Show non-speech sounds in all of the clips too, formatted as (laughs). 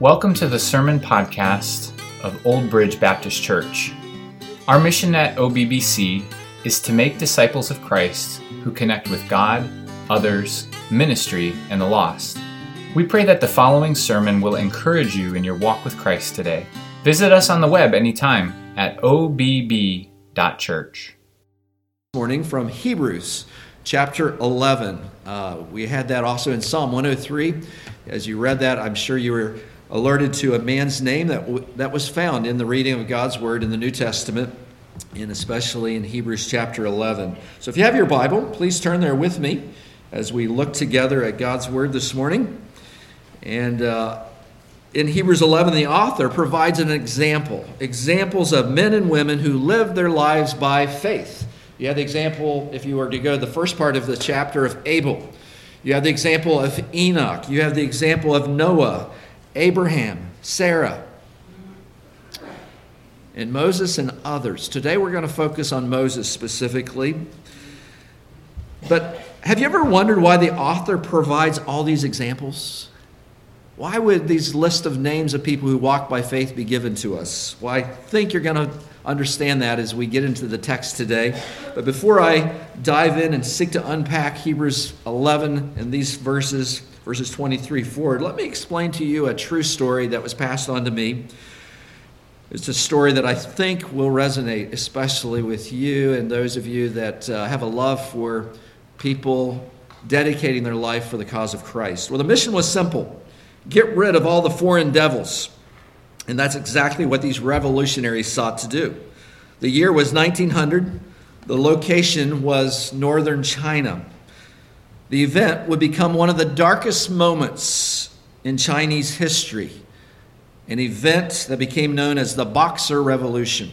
Welcome to the Sermon Podcast of Old Bridge Baptist Church. Our mission at OBBC is to make disciples of Christ who connect with God, others, ministry, and the lost. We pray that the following sermon will encourage you in your walk with Christ today. Visit us on the web anytime at obb.church. Morning from Hebrews chapter 11. Uh, we had that also in Psalm 103. As you read that, I'm sure you were alerted to a man's name that, w- that was found in the reading of God's Word in the New Testament, and especially in Hebrews chapter 11. So if you have your Bible, please turn there with me as we look together at God's Word this morning. And uh, in Hebrews 11, the author provides an example examples of men and women who lived their lives by faith. You have the example, if you were to go to the first part of the chapter, of Abel. You have the example of Enoch. You have the example of Noah Abraham, Sarah, and Moses and others. Today we're going to focus on Moses specifically. But have you ever wondered why the author provides all these examples? Why would these list of names of people who walk by faith be given to us? Well, I think you're going to understand that as we get into the text today. But before I dive in and seek to unpack Hebrews 11 and these verses, verses 23 forward, let me explain to you a true story that was passed on to me. It's a story that I think will resonate, especially with you and those of you that uh, have a love for people dedicating their life for the cause of Christ. Well, the mission was simple get rid of all the foreign devils. And that's exactly what these revolutionaries sought to do. The year was 1900. The location was northern China. The event would become one of the darkest moments in Chinese history, an event that became known as the Boxer Revolution.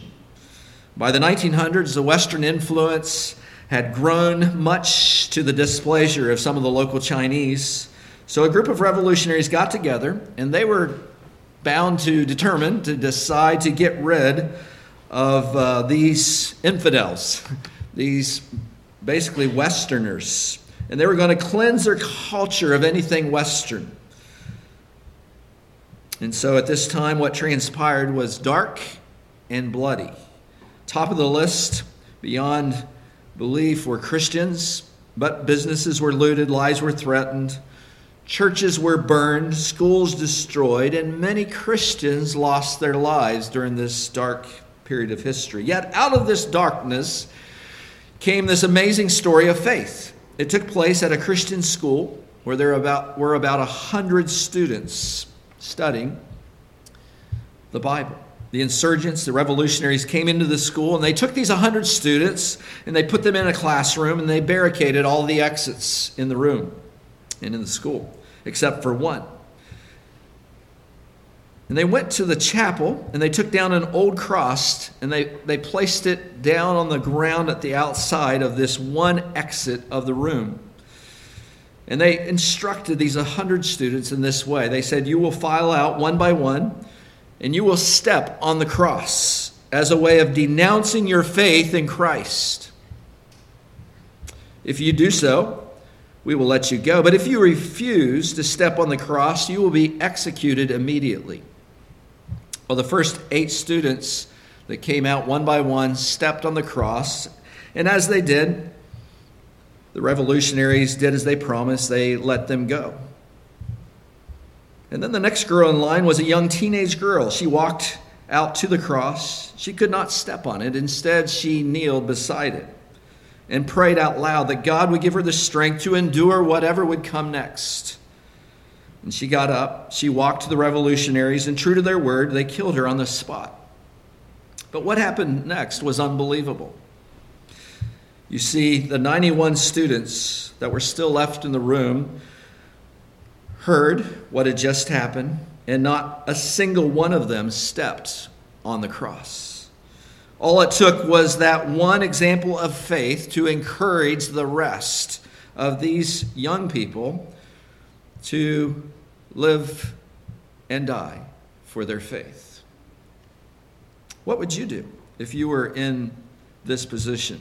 By the 1900s, the Western influence had grown much to the displeasure of some of the local Chinese. So a group of revolutionaries got together and they were bound to determine, to decide to get rid of uh, these infidels, (laughs) these basically Westerners and they were going to cleanse their culture of anything Western. And so at this time, what transpired was dark and bloody. Top of the list, beyond belief, were Christians, but businesses were looted, lives were threatened, churches were burned, schools destroyed, and many Christians lost their lives during this dark period of history. Yet out of this darkness came this amazing story of faith. It took place at a Christian school where there about, were about 100 students studying the Bible. The insurgents, the revolutionaries came into the school and they took these 100 students and they put them in a classroom and they barricaded all the exits in the room and in the school, except for one. And they went to the chapel and they took down an old cross and they, they placed it down on the ground at the outside of this one exit of the room. And they instructed these 100 students in this way. They said, You will file out one by one and you will step on the cross as a way of denouncing your faith in Christ. If you do so, we will let you go. But if you refuse to step on the cross, you will be executed immediately. Well, the first eight students that came out one by one stepped on the cross, and as they did, the revolutionaries did as they promised, they let them go. And then the next girl in line was a young teenage girl. She walked out to the cross. She could not step on it. Instead, she kneeled beside it and prayed out loud that God would give her the strength to endure whatever would come next. And she got up, she walked to the revolutionaries, and true to their word, they killed her on the spot. But what happened next was unbelievable. You see, the 91 students that were still left in the room heard what had just happened, and not a single one of them stepped on the cross. All it took was that one example of faith to encourage the rest of these young people to live and die for their faith. What would you do if you were in this position?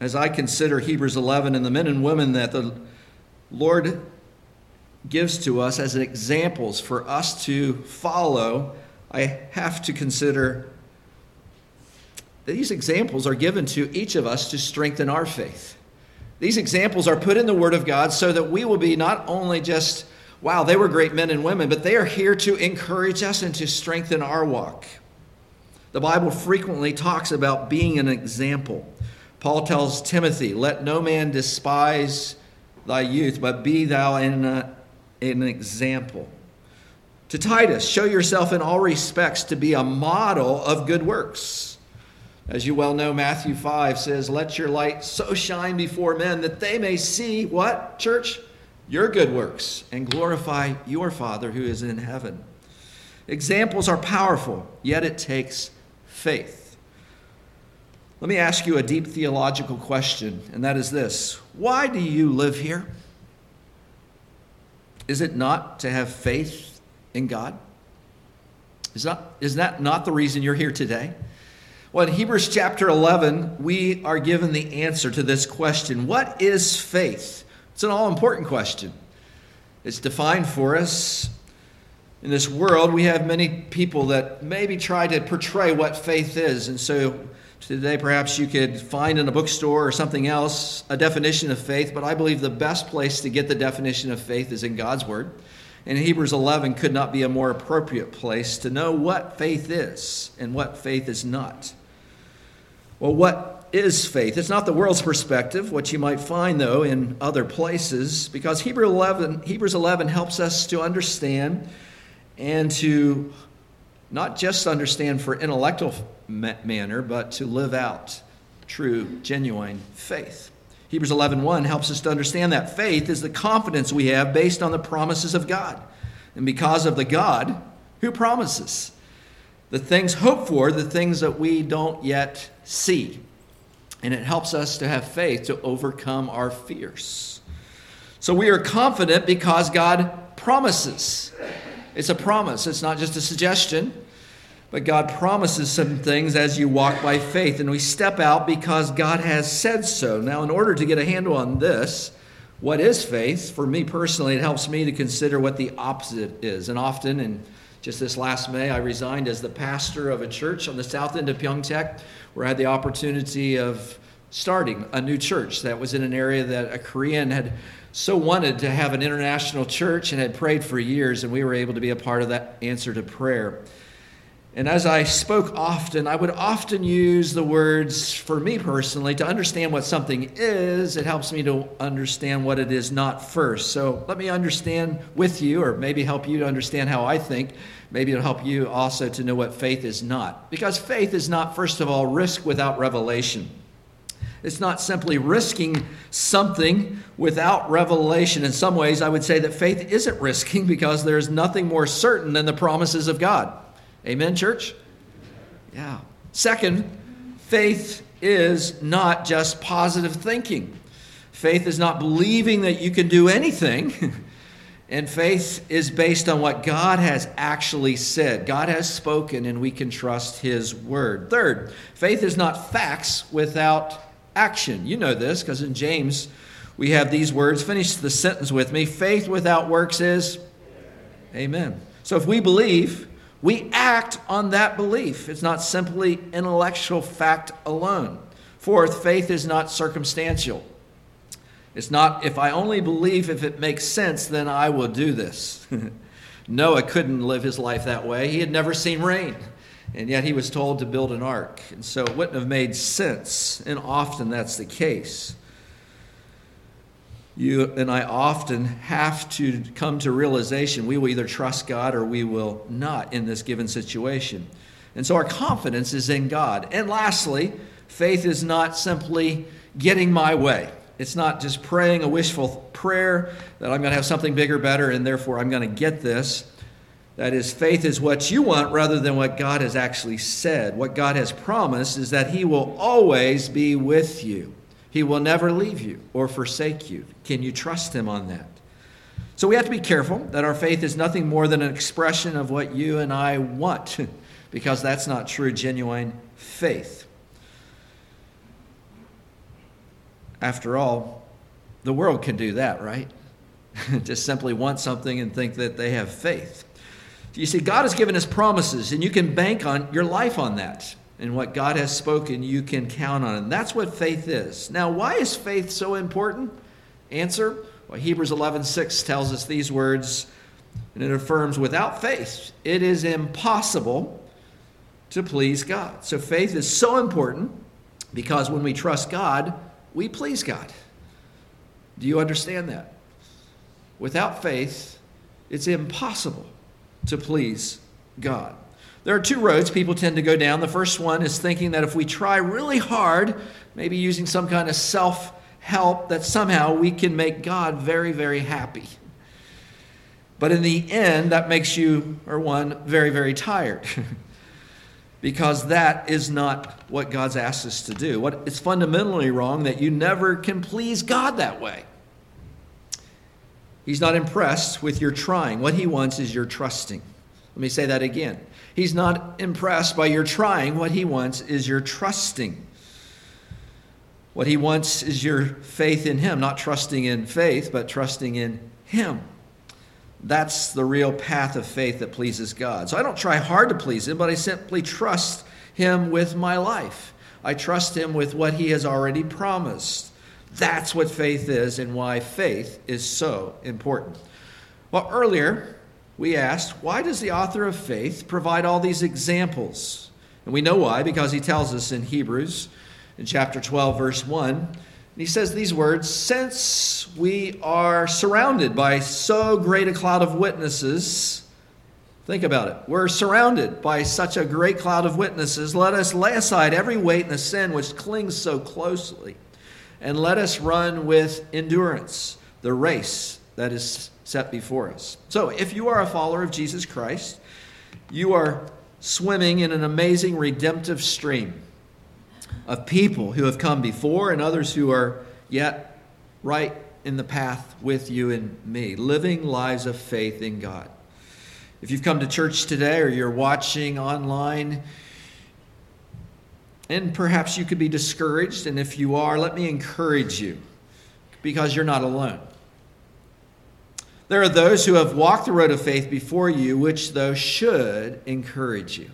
As I consider Hebrews 11 and the men and women that the Lord gives to us as examples for us to follow, I have to consider that these examples are given to each of us to strengthen our faith. These examples are put in the Word of God so that we will be not only just, wow, they were great men and women, but they are here to encourage us and to strengthen our walk. The Bible frequently talks about being an example. Paul tells Timothy, Let no man despise thy youth, but be thou in a, an example. To Titus, show yourself in all respects to be a model of good works. As you well know, Matthew 5 says, Let your light so shine before men that they may see what, church? Your good works and glorify your Father who is in heaven. Examples are powerful, yet it takes faith. Let me ask you a deep theological question, and that is this Why do you live here? Is it not to have faith in God? Is that, is that not the reason you're here today? Well, in Hebrews chapter 11, we are given the answer to this question What is faith? It's an all important question. It's defined for us. In this world, we have many people that maybe try to portray what faith is. And so today, perhaps you could find in a bookstore or something else a definition of faith, but I believe the best place to get the definition of faith is in God's Word. And Hebrews 11 could not be a more appropriate place to know what faith is and what faith is not. Well, what is faith? It's not the world's perspective, what you might find, though, in other places, because Hebrews 11, Hebrews 11 helps us to understand and to not just understand for intellectual manner, but to live out true, genuine faith. Hebrews 11:1 helps us to understand that faith is the confidence we have based on the promises of God. And because of the God who promises the things hoped for, the things that we don't yet see. And it helps us to have faith to overcome our fears. So we are confident because God promises. It's a promise, it's not just a suggestion. But God promises some things as you walk by faith, and we step out because God has said so. Now, in order to get a handle on this, what is faith? For me personally, it helps me to consider what the opposite is. And often, and just this last May, I resigned as the pastor of a church on the south end of Pyeongtaek, where I had the opportunity of starting a new church that was in an area that a Korean had so wanted to have an international church and had prayed for years, and we were able to be a part of that answer to prayer. And as I spoke often, I would often use the words, for me personally, to understand what something is, it helps me to understand what it is not first. So let me understand with you, or maybe help you to understand how I think. Maybe it'll help you also to know what faith is not. Because faith is not, first of all, risk without revelation. It's not simply risking something without revelation. In some ways, I would say that faith isn't risking (laughs) because there's nothing more certain than the promises of God. Amen, church? Yeah. Second, faith is not just positive thinking. Faith is not believing that you can do anything. (laughs) and faith is based on what God has actually said. God has spoken, and we can trust His word. Third, faith is not facts without action. You know this because in James we have these words. Finish the sentence with me. Faith without works is Amen. So if we believe, we act on that belief. It's not simply intellectual fact alone. Fourth, faith is not circumstantial. It's not, if I only believe if it makes sense, then I will do this. (laughs) Noah couldn't live his life that way. He had never seen rain, and yet he was told to build an ark. And so it wouldn't have made sense, and often that's the case you and I often have to come to realization we will either trust God or we will not in this given situation. And so our confidence is in God. And lastly, faith is not simply getting my way. It's not just praying a wishful prayer that I'm going to have something bigger, better, and therefore I'm going to get this. That is, faith is what you want rather than what God has actually said. What God has promised is that He will always be with you. He will never leave you or forsake you. Can you trust Him on that? So we have to be careful that our faith is nothing more than an expression of what you and I want, (laughs) because that's not true, genuine faith. After all, the world can do that, right? (laughs) just simply want something and think that they have faith. You see, God has given us promises, and you can bank on your life on that. And what God has spoken, you can count on. And that's what faith is. Now, why is faith so important? Answer well, Hebrews 11 6 tells us these words, and it affirms without faith, it is impossible to please God. So, faith is so important because when we trust God, we please God. Do you understand that? Without faith, it's impossible to please God. There are two roads people tend to go down. The first one is thinking that if we try really hard, maybe using some kind of self help, that somehow we can make God very, very happy. But in the end, that makes you, or one, very, very tired. (laughs) because that is not what God's asked us to do. What, it's fundamentally wrong that you never can please God that way. He's not impressed with your trying. What he wants is your trusting. Let me say that again. He's not impressed by your trying. What he wants is your trusting. What he wants is your faith in him, not trusting in faith, but trusting in him. That's the real path of faith that pleases God. So I don't try hard to please him, but I simply trust him with my life. I trust him with what he has already promised. That's what faith is and why faith is so important. Well, earlier we asked, why does the author of faith provide all these examples? And we know why, because he tells us in Hebrews, in chapter 12, verse 1, and he says these words Since we are surrounded by so great a cloud of witnesses, think about it. We're surrounded by such a great cloud of witnesses. Let us lay aside every weight and the sin which clings so closely and let us run with endurance the race that is set before us. So, if you are a follower of Jesus Christ, you are swimming in an amazing redemptive stream of people who have come before and others who are yet right in the path with you and me, living lives of faith in God. If you've come to church today or you're watching online, and perhaps you could be discouraged. And if you are, let me encourage you because you're not alone. There are those who have walked the road of faith before you, which, though, should encourage you.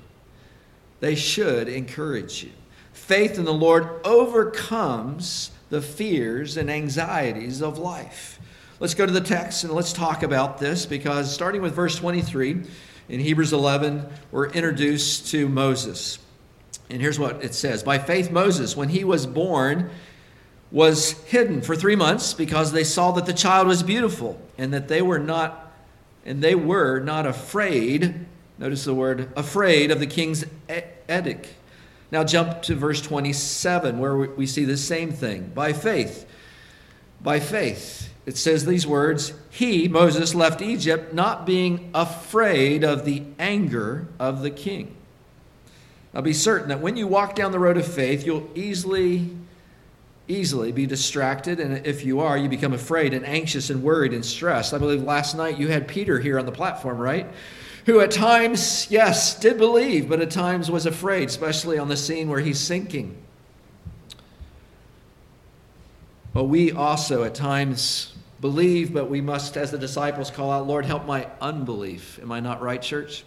They should encourage you. Faith in the Lord overcomes the fears and anxieties of life. Let's go to the text and let's talk about this because starting with verse 23 in Hebrews 11, we're introduced to Moses. And here's what it says By faith, Moses, when he was born, was hidden for three months because they saw that the child was beautiful and that they were not and they were not afraid notice the word afraid of the king's edict. Now jump to verse 27 where we see the same thing. By faith by faith it says these words he moses left egypt not being afraid of the anger of the king. Now be certain that when you walk down the road of faith, you'll easily, easily be distracted. And if you are, you become afraid and anxious and worried and stressed. I believe last night you had Peter here on the platform, right? Who at times, yes, did believe, but at times was afraid, especially on the scene where he's sinking. But we also at times believe, but we must, as the disciples, call out, Lord, help my unbelief. Am I not right, church?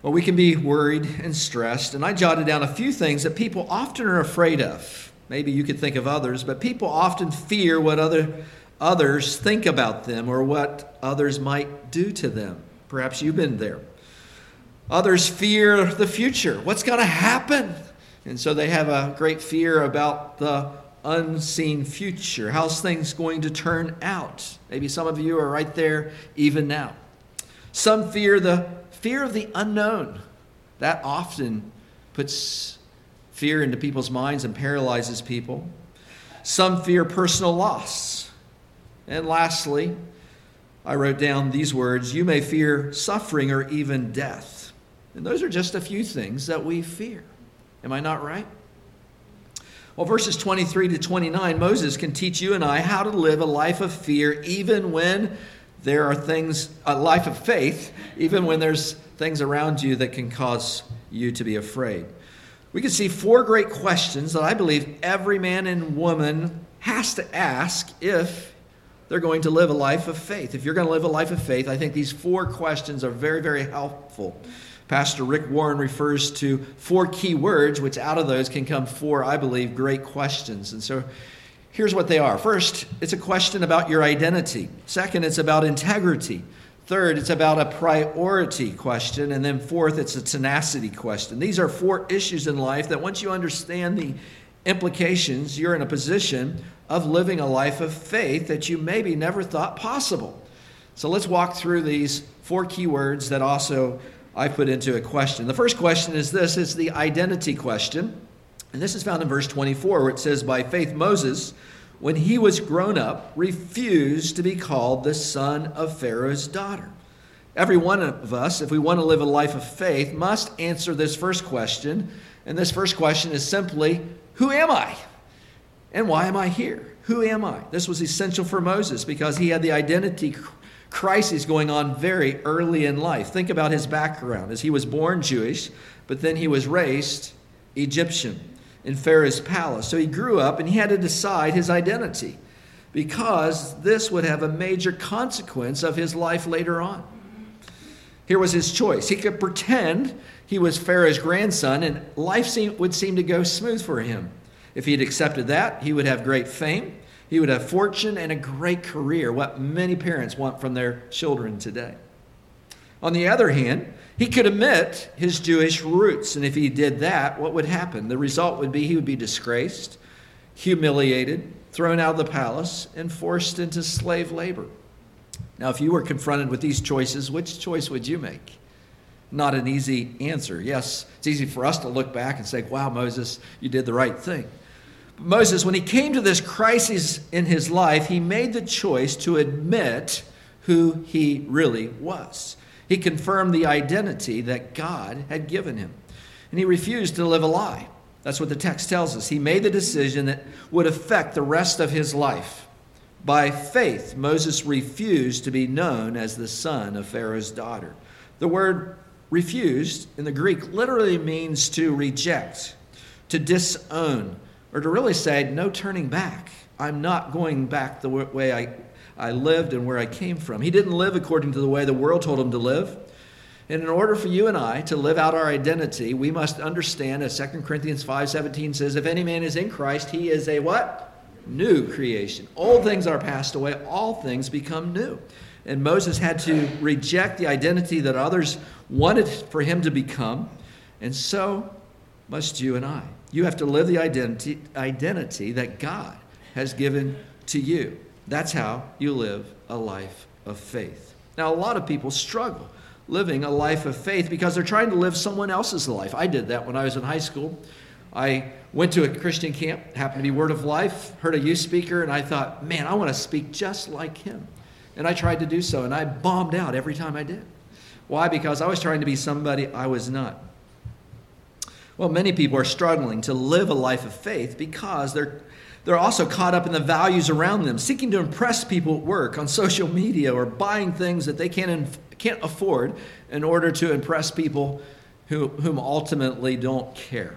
Well, we can be worried and stressed, and I jotted down a few things that people often are afraid of. Maybe you could think of others, but people often fear what other others think about them or what others might do to them. Perhaps you've been there. Others fear the future. What's going to happen? And so they have a great fear about the unseen future. How's things going to turn out? Maybe some of you are right there even now. Some fear the fear of the unknown. That often puts fear into people's minds and paralyzes people. Some fear personal loss. And lastly, I wrote down these words you may fear suffering or even death. And those are just a few things that we fear. Am I not right? Well, verses 23 to 29, Moses can teach you and I how to live a life of fear even when there are things, a life of faith, even when there's things around you that can cause you to be afraid. We can see four great questions that I believe every man and woman has to ask if they're going to live a life of faith. If you're going to live a life of faith, I think these four questions are very, very helpful. Pastor Rick Warren refers to four key words, which out of those can come four, I believe, great questions. And so here's what they are. First, it's a question about your identity. Second, it's about integrity. Third, it's about a priority question. And then fourth, it's a tenacity question. These are four issues in life that once you understand the implications, you're in a position of living a life of faith that you maybe never thought possible. So let's walk through these four key words that also I put into a question. The first question is this it's the identity question. And this is found in verse 24, where it says, By faith, Moses, when he was grown up, refused to be called the son of Pharaoh's daughter. Every one of us, if we want to live a life of faith, must answer this first question. And this first question is simply, Who am I? And why am I here? Who am I? This was essential for Moses because he had the identity crisis going on very early in life. Think about his background as he was born Jewish, but then he was raised Egyptian in Pharaoh's palace. So he grew up and he had to decide his identity because this would have a major consequence of his life later on. Here was his choice. He could pretend he was Pharaoh's grandson and life seem, would seem to go smooth for him. If he had accepted that, he would have great fame. He would have fortune and a great career, what many parents want from their children today. On the other hand, he could admit his Jewish roots, and if he did that, what would happen? The result would be he would be disgraced, humiliated, thrown out of the palace, and forced into slave labor. Now, if you were confronted with these choices, which choice would you make? Not an easy answer. Yes, it's easy for us to look back and say, wow, Moses, you did the right thing. Moses, when he came to this crisis in his life, he made the choice to admit who he really was. He confirmed the identity that God had given him. And he refused to live a lie. That's what the text tells us. He made the decision that would affect the rest of his life. By faith, Moses refused to be known as the son of Pharaoh's daughter. The word refused in the Greek literally means to reject, to disown, or to really say, no turning back. I'm not going back the way I, I lived and where I came from. He didn't live according to the way the world told him to live. And in order for you and I to live out our identity, we must understand, as 2 Corinthians 5.17 says, if any man is in Christ, he is a what? New creation. Old things are passed away, all things become new. And Moses had to reject the identity that others wanted for him to become, and so must you and I. You have to live the identity, identity that God has given to you. That's how you live a life of faith. Now, a lot of people struggle living a life of faith because they're trying to live someone else's life. I did that when I was in high school. I went to a Christian camp, happened to be Word of Life, heard a youth speaker, and I thought, man, I want to speak just like him. And I tried to do so, and I bombed out every time I did. Why? Because I was trying to be somebody I was not. Well, many people are struggling to live a life of faith because they're, they're also caught up in the values around them, seeking to impress people at work, on social media, or buying things that they can't, can't afford in order to impress people who, whom ultimately don't care.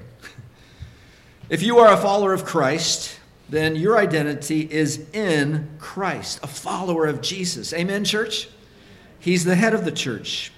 (laughs) if you are a follower of Christ, then your identity is in Christ, a follower of Jesus. Amen, church? He's the head of the church.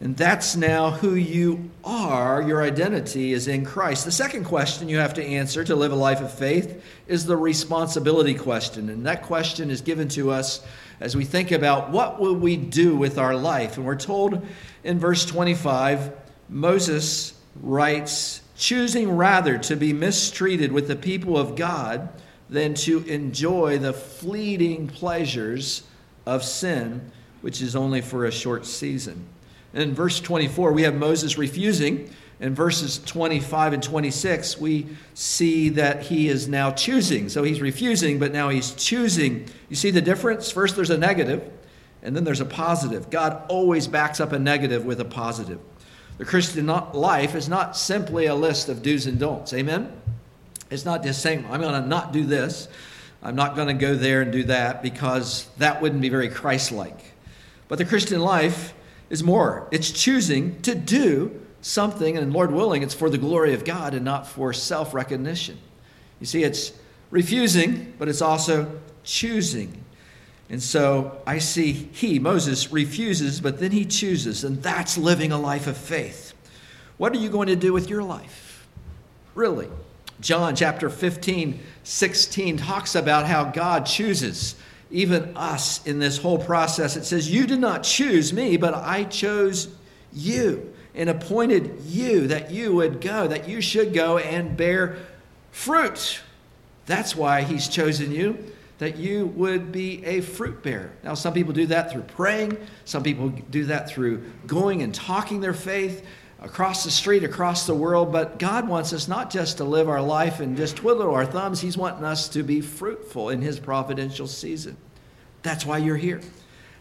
And that's now who you are. Your identity is in Christ. The second question you have to answer to live a life of faith is the responsibility question. And that question is given to us as we think about what will we do with our life. And we're told in verse 25, Moses writes, choosing rather to be mistreated with the people of God than to enjoy the fleeting pleasures of sin, which is only for a short season. In verse 24, we have Moses refusing. In verses 25 and 26, we see that he is now choosing. So he's refusing, but now he's choosing. You see the difference? First, there's a negative, and then there's a positive. God always backs up a negative with a positive. The Christian life is not simply a list of do's and don'ts. Amen? It's not just saying, I'm going to not do this. I'm not going to go there and do that because that wouldn't be very Christ like. But the Christian life is more. It's choosing to do something, and Lord willing, it's for the glory of God and not for self recognition. You see, it's refusing, but it's also choosing. And so I see he, Moses, refuses, but then he chooses, and that's living a life of faith. What are you going to do with your life? Really? John chapter 15, 16 talks about how God chooses even us in this whole process. It says, You did not choose me, but I chose you and appointed you that you would go, that you should go and bear fruit. That's why he's chosen you, that you would be a fruit bearer. Now, some people do that through praying, some people do that through going and talking their faith across the street, across the world. But God wants us not just to live our life and just twiddle our thumbs, He's wanting us to be fruitful in His providential season. That's why you're here.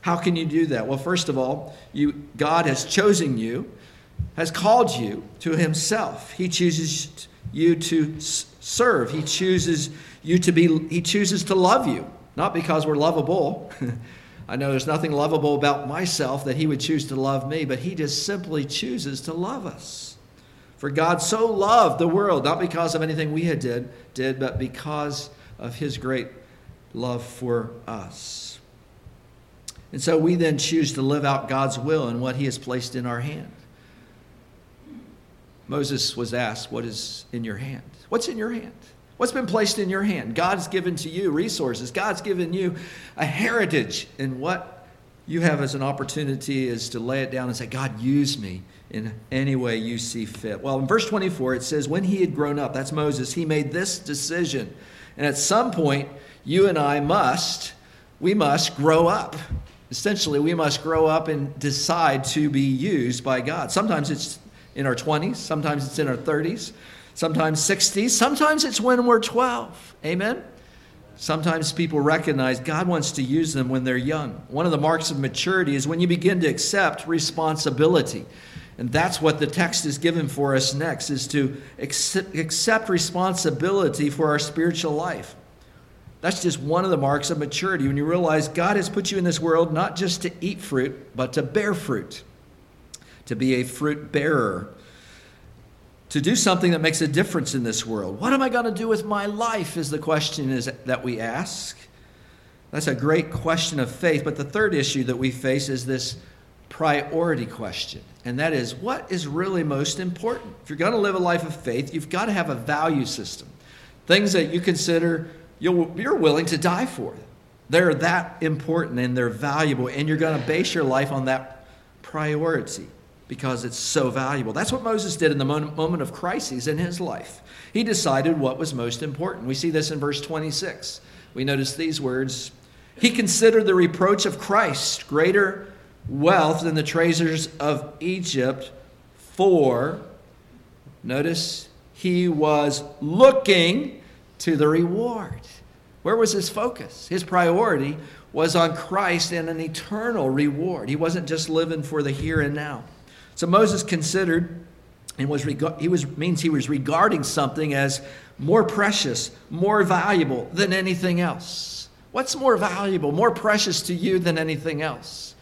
How can you do that? Well, first of all, you, God has chosen you, has called you to Himself. He chooses you to serve. He chooses you to be, He chooses to love you, not because we're lovable. (laughs) I know there's nothing lovable about myself that he would choose to love me, but he just simply chooses to love us. For God so loved the world, not because of anything we had did, did, but because of his great love for us. And so we then choose to live out God's will and what he has placed in our hand. Moses was asked, What is in your hand? What's in your hand? What's been placed in your hand? God's given to you resources. God's given you a heritage. And what you have as an opportunity is to lay it down and say, God, use me in any way you see fit. Well, in verse 24, it says, When he had grown up, that's Moses, he made this decision. And at some point, you and I must, we must grow up. Essentially, we must grow up and decide to be used by God. Sometimes it's in our 20s, sometimes it's in our 30s sometimes 60s, sometimes it's when we're 12. Amen? Sometimes people recognize God wants to use them when they're young. One of the marks of maturity is when you begin to accept responsibility. And that's what the text is given for us next is to accept responsibility for our spiritual life. That's just one of the marks of maturity when you realize God has put you in this world not just to eat fruit, but to bear fruit, to be a fruit bearer to do something that makes a difference in this world. What am I going to do with my life is the question is that we ask. That's a great question of faith, but the third issue that we face is this priority question. And that is what is really most important? If you're going to live a life of faith, you've got to have a value system. Things that you consider you're willing to die for. They're that important and they're valuable, and you're going to base your life on that priority because it's so valuable. That's what Moses did in the moment of crises in his life. He decided what was most important. We see this in verse 26. We notice these words He considered the reproach of Christ greater wealth than the treasures of Egypt, for, notice, he was looking to the reward. Where was his focus? His priority was on Christ and an eternal reward. He wasn't just living for the here and now. So Moses considered and was he was means he was regarding something as more precious, more valuable than anything else. What's more valuable, more precious to you than anything else?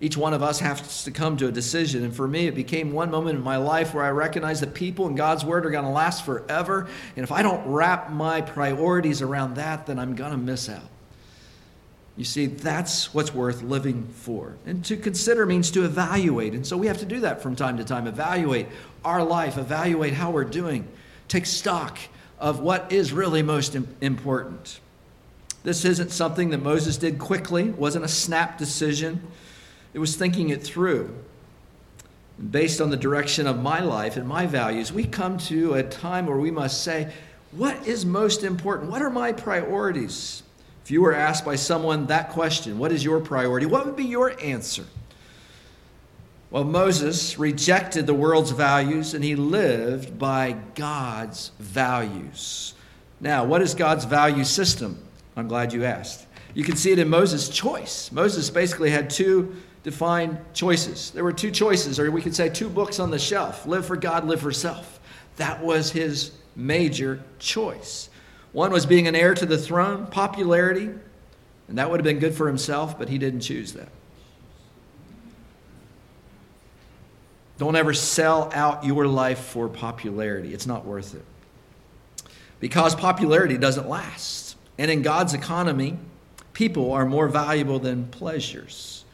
Each one of us has to come to a decision. And for me, it became one moment in my life where I recognized that people and God's word are going to last forever. And if I don't wrap my priorities around that, then I'm going to miss out. You see, that's what's worth living for. And to consider means to evaluate. And so we have to do that from time to time evaluate our life, evaluate how we're doing, take stock of what is really most important. This isn't something that Moses did quickly, it wasn't a snap decision. It was thinking it through. Based on the direction of my life and my values, we come to a time where we must say, what is most important? What are my priorities? If you were asked by someone that question, what is your priority? What would be your answer? Well, Moses rejected the world's values and he lived by God's values. Now, what is God's value system? I'm glad you asked. You can see it in Moses' choice. Moses basically had two defined choices. There were two choices, or we could say two books on the shelf live for God, live for self. That was his major choice. One was being an heir to the throne, popularity, and that would have been good for himself, but he didn't choose that. Don't ever sell out your life for popularity, it's not worth it. because popularity doesn't last. And in God's economy, people are more valuable than pleasures.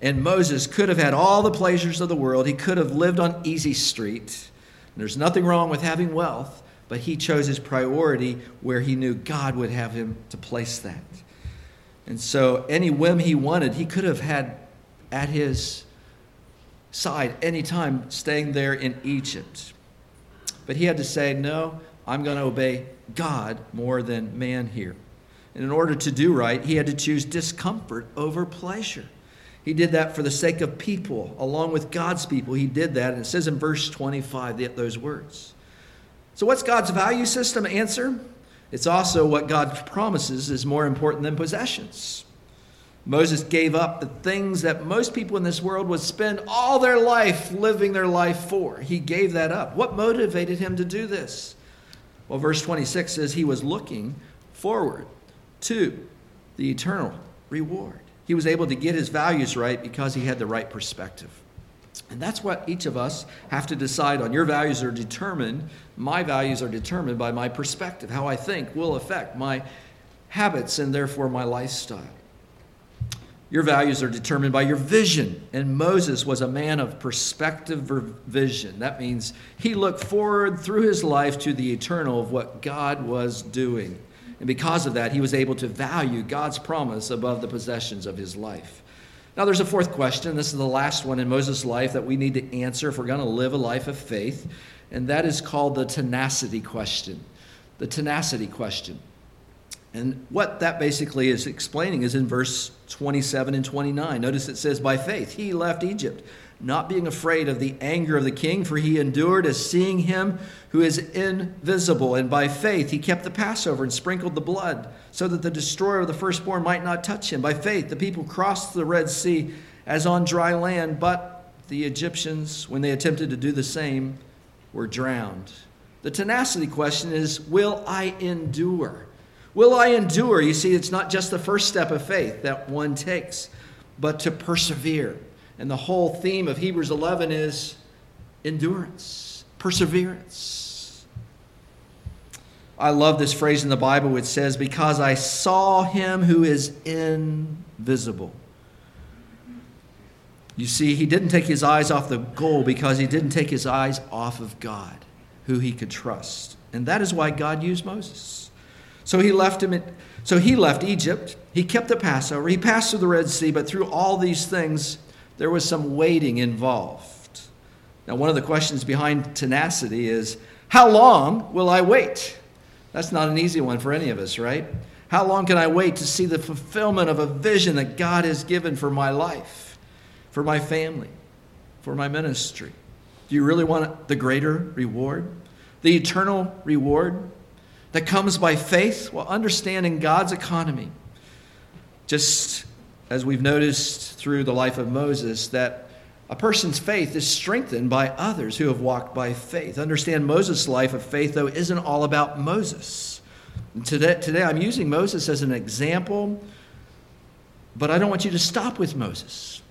And Moses could have had all the pleasures of the world. He could have lived on easy street. There's nothing wrong with having wealth, but he chose his priority where he knew God would have him to place that. And so, any whim he wanted, he could have had at his side anytime staying there in Egypt. But he had to say, No, I'm going to obey God more than man here. And in order to do right, he had to choose discomfort over pleasure. He did that for the sake of people, along with God's people. He did that. And it says in verse 25 those words. So, what's God's value system answer? It's also what God promises is more important than possessions. Moses gave up the things that most people in this world would spend all their life living their life for. He gave that up. What motivated him to do this? Well, verse 26 says he was looking forward to the eternal reward. He was able to get his values right because he had the right perspective. And that's what each of us have to decide on. Your values are determined, my values are determined by my perspective. How I think will affect my habits and therefore my lifestyle. Your values are determined by your vision. And Moses was a man of perspective vision. That means he looked forward through his life to the eternal of what God was doing. And because of that, he was able to value God's promise above the possessions of his life. Now, there's a fourth question. This is the last one in Moses' life that we need to answer if we're going to live a life of faith, and that is called the tenacity question. The tenacity question. And what that basically is explaining is in verse 27 and 29. Notice it says, By faith he left Egypt not being afraid of the anger of the king, for he endured as seeing him who is invisible. And by faith he kept the Passover and sprinkled the blood, so that the destroyer of the firstborn might not touch him. By faith the people crossed the Red Sea as on dry land, but the Egyptians, when they attempted to do the same, were drowned. The tenacity question is Will I endure? Will I endure? You see, it's not just the first step of faith that one takes, but to persevere. And the whole theme of Hebrews 11 is endurance, perseverance. I love this phrase in the Bible which says, Because I saw him who is invisible. You see, he didn't take his eyes off the goal because he didn't take his eyes off of God, who he could trust. And that is why God used Moses. So he left him at, so he left Egypt. He kept the Passover. He passed through the Red Sea, but through all these things, there was some waiting involved. Now, one of the questions behind tenacity is how long will I wait? That's not an easy one for any of us, right? How long can I wait to see the fulfillment of a vision that God has given for my life, for my family, for my ministry? Do you really want the greater reward? The eternal reward that comes by faith? Well, understanding God's economy. Just as we've noticed through the life of Moses, that a person's faith is strengthened by others who have walked by faith. Understand Moses' life of faith, though, isn't all about Moses. Today, today, I'm using Moses as an example, but I don't want you to stop with Moses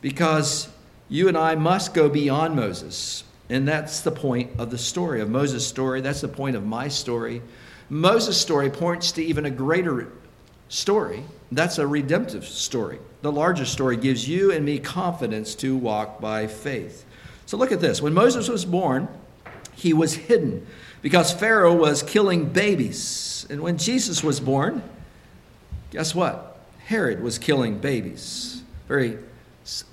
because you and I must go beyond Moses. And that's the point of the story, of Moses' story. That's the point of my story. Moses' story points to even a greater story that's a redemptive story. The larger story gives you and me confidence to walk by faith. So look at this. When Moses was born, he was hidden because Pharaoh was killing babies. And when Jesus was born, guess what? Herod was killing babies. Very,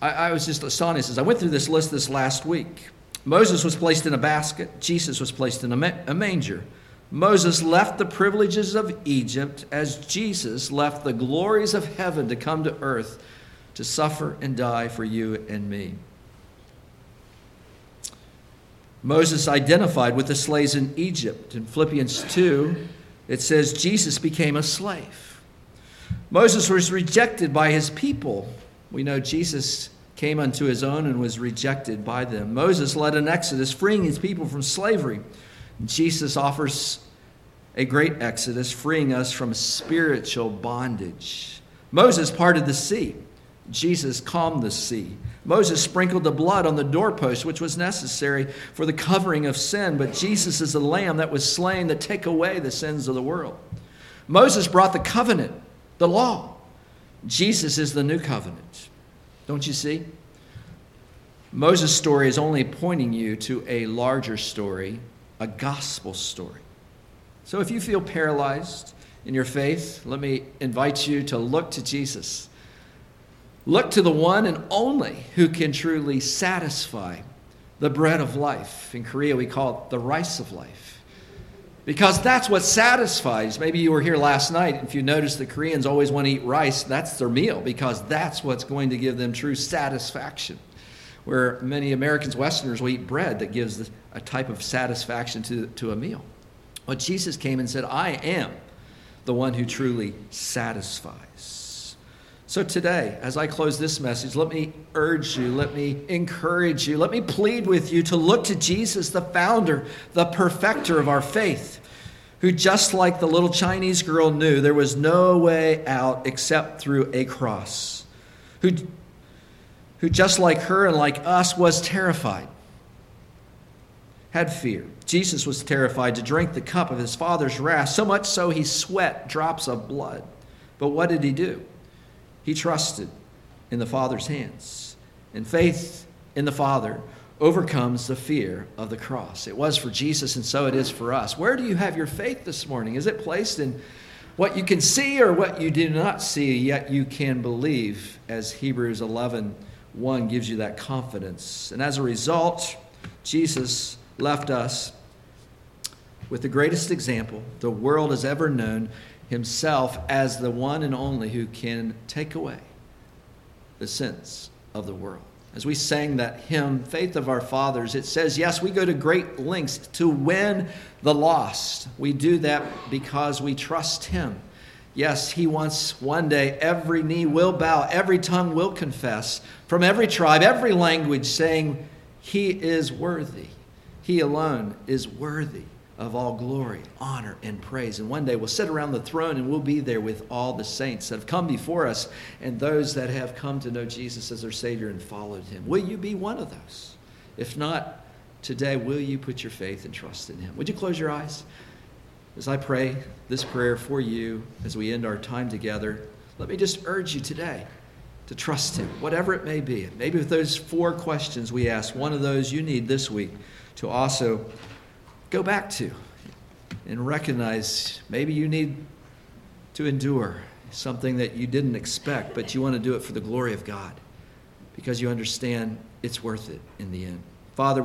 I, I was just astonished as I went through this list this last week. Moses was placed in a basket, Jesus was placed in a, ma- a manger. Moses left the privileges of Egypt as Jesus left the glories of heaven to come to earth to suffer and die for you and me. Moses identified with the slaves in Egypt. In Philippians 2, it says Jesus became a slave. Moses was rejected by his people. We know Jesus came unto his own and was rejected by them. Moses led an exodus, freeing his people from slavery. Jesus offers a great exodus, freeing us from spiritual bondage. Moses parted the sea. Jesus calmed the sea. Moses sprinkled the blood on the doorpost, which was necessary for the covering of sin, but Jesus is the lamb that was slain to take away the sins of the world. Moses brought the covenant, the law. Jesus is the new covenant. Don't you see? Moses' story is only pointing you to a larger story, a gospel story. So if you feel paralyzed in your faith, let me invite you to look to Jesus. Look to the one and only who can truly satisfy the bread of life. In Korea, we call it the rice of life. Because that's what satisfies. Maybe you were here last night. If you notice the Koreans always want to eat rice, that's their meal because that's what's going to give them true satisfaction. Where many Americans, Westerners, will eat bread that gives a type of satisfaction to, to a meal. But Jesus came and said, I am the one who truly satisfies. So today, as I close this message, let me urge you, let me encourage you, let me plead with you to look to Jesus, the founder, the perfecter of our faith, who, just like the little Chinese girl knew, there was no way out except through a cross, who, who just like her and like us, was terrified had fear. Jesus was terrified to drink the cup of his father's wrath, so much so he sweat drops of blood. But what did he do? He trusted in the Father's hands. And faith in the Father overcomes the fear of the cross. It was for Jesus, and so it is for us. Where do you have your faith this morning? Is it placed in what you can see or what you do not see, yet you can believe, as Hebrews 11 1 gives you that confidence? And as a result, Jesus left us with the greatest example the world has ever known himself as the one and only who can take away the sins of the world. As we sang that hymn, Faith of Our Fathers, it says, yes, we go to great lengths to win the lost. We do that because we trust him. Yes, he wants one day every knee will bow, every tongue will confess, from every tribe, every language, saying, He is worthy. He alone is worthy of all glory, honor, and praise. And one day we'll sit around the throne and we'll be there with all the saints that have come before us and those that have come to know Jesus as their Savior and followed Him. Will you be one of those? If not, today, will you put your faith and trust in Him? Would you close your eyes? As I pray this prayer for you as we end our time together, let me just urge you today to trust Him, whatever it may be. Maybe with those four questions we asked, one of those you need this week to also go back to and recognize maybe you need to endure something that you didn't expect, but you want to do it for the glory of God because you understand it's worth it in the end. Father,